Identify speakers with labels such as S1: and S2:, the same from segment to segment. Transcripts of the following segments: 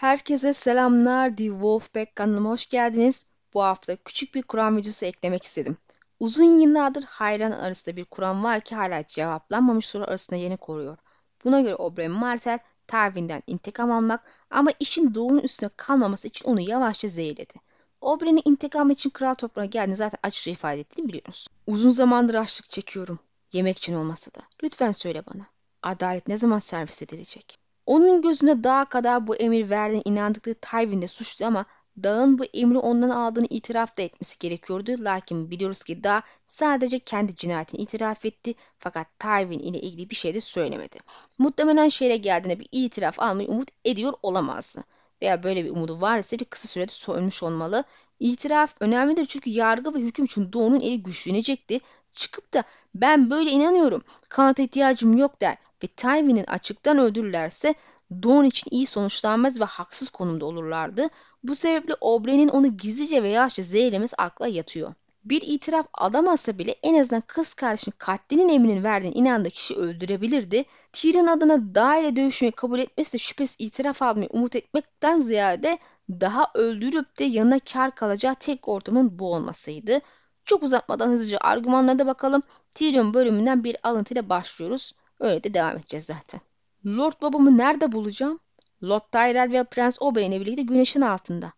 S1: Herkese selamlar. The Wolfpack kanalıma hoş geldiniz. Bu hafta küçük bir Kur'an videosu eklemek istedim. Uzun yıllardır hayran arasında bir Kur'an var ki hala cevaplanmamış soru arasında yeni koruyor. Buna göre Oberyn Martell Tywin'den intikam almak ama işin doğunun üstüne kalmaması için onu yavaşça zehirledi. Oberyn'in intikam için kral toprağına geldiğini zaten açıkça ifade ettiğini biliyoruz. Uzun zamandır açlık çekiyorum. Yemek için olmasa da. Lütfen söyle bana. Adalet ne zaman servis edilecek? Onun gözünde dağa kadar bu emir verdiğine inandıkları Tywin de suçlu ama dağın bu emri ondan aldığını itiraf da etmesi gerekiyordu. Lakin biliyoruz ki dağ sadece kendi cinayetini itiraf etti fakat Tywin ile ilgili bir şey de söylemedi. Muhtemelen şehre geldiğinde bir itiraf almayı umut ediyor olamazdı. Veya böyle bir umudu var ise bir kısa sürede soyulmuş olmalı. İtiraf önemlidir çünkü yargı ve hüküm için Doğu'nun eli güçlenecekti. Çıkıp da ben böyle inanıyorum, kanıta ihtiyacım yok der ve Tywin'in açıktan öldürürlerse Dawn için iyi sonuçlanmaz ve haksız konumda olurlardı. Bu sebeple Oberyn'in onu gizlice ve yavaşça zehirlemesi akla yatıyor. Bir itiraf alamazsa bile en azından kız kardeşinin katlinin emrinin verdiğine inandığı kişi öldürebilirdi. Tyrion adına daire dövüşmeyi kabul etmesi de şüphesiz itiraf almayı umut etmekten ziyade daha öldürüp de yanına kar kalacağı tek ortamın bu olmasıydı. Çok uzatmadan hızlıca argümanlara da bakalım. Tyrion bölümünden bir alıntıyla başlıyoruz. Öyle de devam edeceğiz zaten. Lord babamı nerede bulacağım? Lord Tyrell ve Prens Oberyn'le birlikte güneşin altında.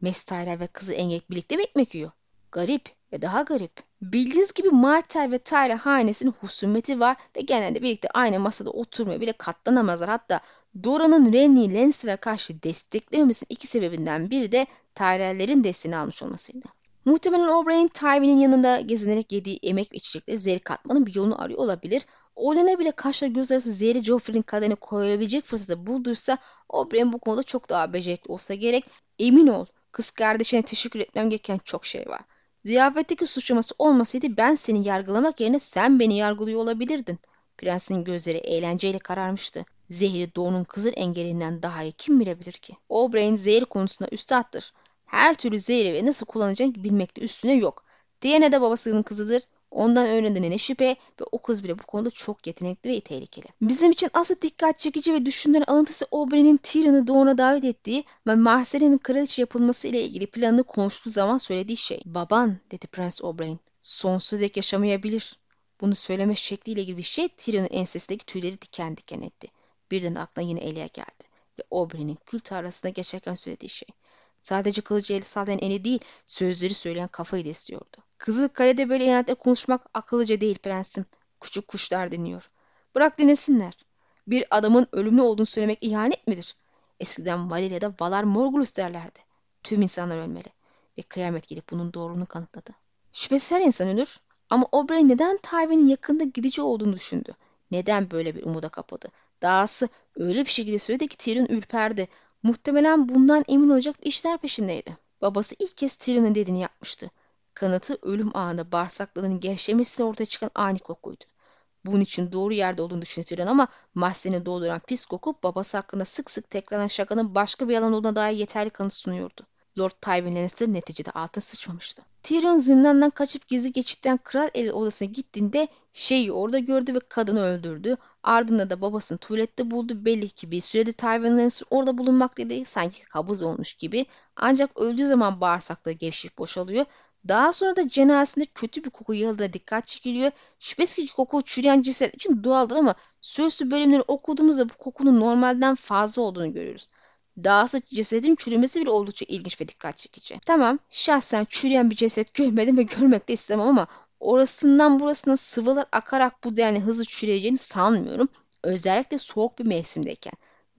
S1: Mes Tyrell ve kızı Engek birlikte mi ekmek yiyor? Garip ve daha garip. Bildiğiniz gibi Martell ve Tyrell hanesinin husumeti var ve genelde birlikte aynı masada oturmaya bile katlanamazlar. Hatta Dora'nın Renly'i Lannister'a karşı desteklememesinin iki sebebinden biri de Tyrell'lerin desteğini almış olmasıydı. Muhtemelen Oberyn Tywin'in yanında gezinerek yediği emek ve içecekleri zehri katmanın bir yolunu arıyor olabilir. Olen'e bile kaşla göz arası zehri Joffrey'nin kaderine koyabilecek fırsatı bulduysa Oberyn bu konuda çok daha becerikli olsa gerek. Emin ol kız kardeşine teşekkür etmem gereken çok şey var. Ziyafetteki suçlaması olmasaydı ben seni yargılamak yerine sen beni yargılıyor olabilirdin. Prensin gözleri eğlenceyle kararmıştı. Zehri doğunun kızıl engelinden daha iyi kim bilebilir ki? Oberyn zehir konusunda üstattır. Her türlü zehri ve nasıl kullanacağını bilmekte üstüne yok. Diğerine de babasının kızıdır. Ondan öğrendiğine ne şüphe ve o kız bile bu konuda çok yetenekli ve tehlikeli. Bizim için asıl dikkat çekici ve düşündüren alıntısı Oberyn'in Tyrion'u doğuna davet ettiği ve Marcelle'nin kraliçe yapılması ile ilgili planını konuştuğu zaman söylediği şey. Baban dedi Prens Oberyn. Sonsuza dek yaşamayabilir. Bunu söyleme şekliyle ilgili bir şey Tyrion'un ensesindeki tüyleri diken diken etti. Birden aklına yine Elia geldi. Ve Oberyn'in kült arasında geçerken söylediği şey. Sadece kılıcı eli sallayan eli değil, sözleri söyleyen kafayı da istiyordu. Kızıl Kale'de böyle inatla konuşmak akıllıca değil prensim. Küçük kuşlar dinliyor. Bırak dinlesinler. Bir adamın ölümlü olduğunu söylemek ihanet midir? Eskiden Valeria'da Valar Morgulus derlerdi. Tüm insanlar ölmeli. Ve kıyamet gelip bunun doğruluğunu kanıtladı. Şüphesiz her insan ölür. Ama Oberyn neden Tywin'in yakında gidici olduğunu düşündü? Neden böyle bir umuda kapadı? Dahası öyle bir şekilde söyledi ki Tyrion ürperdi. Muhtemelen bundan emin olacak işler peşindeydi. Babası ilk kez Tyrion'un dediğini yapmıştı. Kanıtı ölüm anında bağırsaklarının gevşemesiyle ortaya çıkan ani kokuydu. Bunun için doğru yerde olduğunu düşünen ama mahzeni dolduran pis koku babası hakkında sık sık tekrarlanan şakanın başka bir yalan olduğuna dair yeterli kanıt sunuyordu. Lord Tywin Lannister neticede altın sıçmamıştı. Tyrion zindandan kaçıp gizli geçitten kral eli odasına gittiğinde şeyi orada gördü ve kadını öldürdü. Ardında da babasını tuvalette buldu. Belli ki bir sürede Tywin Lannister orada bulunmaktaydı. Sanki kabız olmuş gibi. Ancak öldüğü zaman bağırsakları gevşeyip boşalıyor. Daha sonra da cenazesinde kötü bir koku yayıldığına dikkat çekiliyor. Şüphesiz ki koku çürüyen ceset için doğaldır ama sözlü bölümleri okuduğumuzda bu kokunun normalden fazla olduğunu görüyoruz. Dahası cesedin çürümesi bile oldukça ilginç ve dikkat çekici. Tamam şahsen çürüyen bir ceset görmedim ve görmek de istemem ama orasından burasına sıvılar akarak bu denli hızlı çürüyeceğini sanmıyorum. Özellikle soğuk bir mevsimdeyken.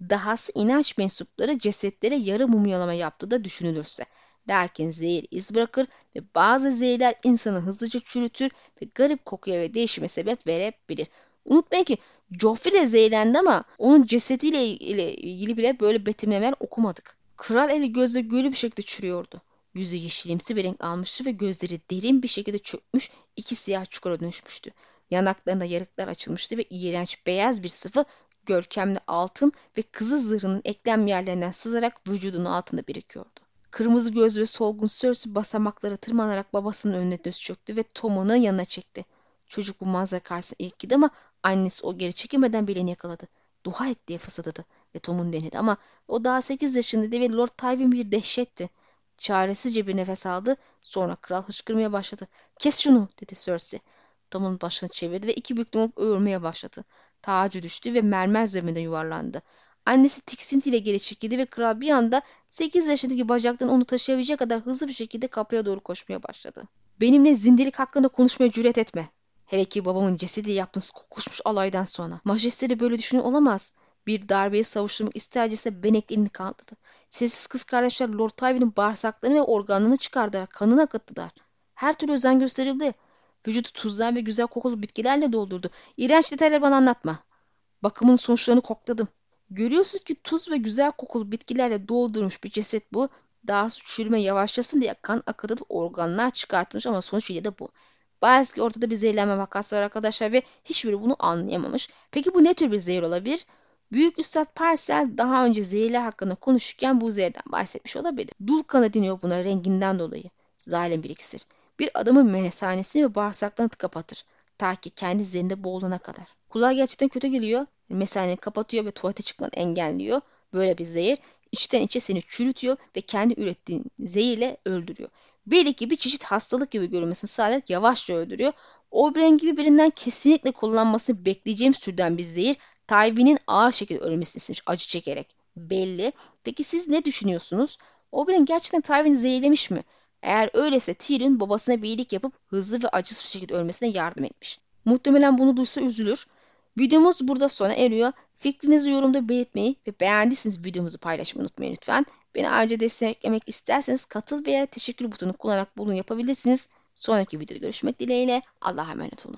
S1: Dahası inanç mensupları cesetlere yarı mumyalama yaptığı da düşünülürse. Lakin zehir iz bırakır ve bazı zehirler insanı hızlıca çürütür ve garip kokuya ve değişime sebep verebilir. Unutmayın ki Joffrey de zehirlendi ama onun cesediyle ilgili bile böyle betimlemeler okumadık. Kral eli gözle gölü bir şekilde çürüyordu. Yüzü yeşilimsi bir renk almıştı ve gözleri derin bir şekilde çökmüş, iki siyah çukura dönüşmüştü. Yanaklarında yarıklar açılmıştı ve iğrenç beyaz bir sıvı görkemli altın ve kızıl zırhının eklem yerlerinden sızarak vücudunun altında birikiyordu. Kırmızı göz ve solgun Cersei basamaklara tırmanarak babasının önüne düz çöktü ve Tom'unu yanına çekti. Çocuk bu manzara karşısında ilk gidi ama annesi o geri çekemeden bileni yakaladı. Dua et diye fısıldadı ve Tom'un denedi ama o daha 8 yaşındaydı ve Lord Tywin bir dehşetti. Çaresizce bir nefes aldı sonra kral hıçkırmaya başladı. Kes şunu dedi Cersei. Tom'un başını çevirdi ve iki büklüm olup öğürmeye başladı. Tacı düştü ve mermer zeminde yuvarlandı. Annesi tiksintiyle geri çekildi ve kral bir anda 8 yaşındaki bacaktan onu taşıyabilecek kadar hızlı bir şekilde kapıya doğru koşmaya başladı. Benimle zindelik hakkında konuşmaya cüret etme. Hele ki babamın cesediyle yaptığınız kokuşmuş alaydan sonra. Majesteleri böyle düşünüyor olamaz. Bir darbeyi savuşturmak istercese beneklerini kaldırdı. Sessiz kız kardeşler Lord Tywin'in bağırsaklarını ve organlarını çıkardılar. Kanını akıttılar. Her türlü özen gösterildi. Vücudu tuzlar ve güzel kokulu bitkilerle doldurdu. İğrenç detayları bana anlatma. Bakımın sonuçlarını kokladım. Görüyorsunuz ki tuz ve güzel kokulu bitkilerle doldurmuş bir ceset bu. Daha çürüme yavaşlasın diye kan akıtılıp organlar çıkartılmış ama sonuç yine de bu. Ki ortada bir zehirlenme vakası var arkadaşlar ve hiçbiri bunu anlayamamış. Peki bu ne tür bir zehir olabilir? Büyük Üstad Parsel daha önce zehirler hakkında konuşurken bu zehirden bahsetmiş olabilir. Dul kanı deniyor buna renginden dolayı. Zalim bir iksir. Bir adamın mesanesini ve bağırsaklarını kapatır. Ta ki kendi zehirinde boğulana kadar. Kulağa gerçekten kötü geliyor. Mesaneyi kapatıyor ve tuvalete çıkmanı engelliyor. Böyle bir zehir içten içe seni çürütüyor ve kendi ürettiğin zehirle öldürüyor. Belki bir çeşit hastalık gibi görünmesini sağlayarak yavaşça öldürüyor. Oberyn gibi birinden kesinlikle kullanmasını bekleyeceğim türden bir zehir Tywin'in ağır şekilde ölmesini istemiş acı çekerek. Belli. Peki siz ne düşünüyorsunuz? Oberyn gerçekten Tywin'i zehirlemiş mi? Eğer öyleyse Tyrion babasına bir iyilik yapıp hızlı ve acısız bir şekilde ölmesine yardım etmiş. Muhtemelen bunu duysa üzülür. Videomuz burada sona eriyor. Fikrinizi yorumda belirtmeyi ve beğendiyseniz videomuzu paylaşmayı unutmayın lütfen. Beni ayrıca desteklemek isterseniz katıl veya teşekkür butonu kullanarak bunu yapabilirsiniz. Sonraki videoda görüşmek dileğiyle. Allah'a emanet olun.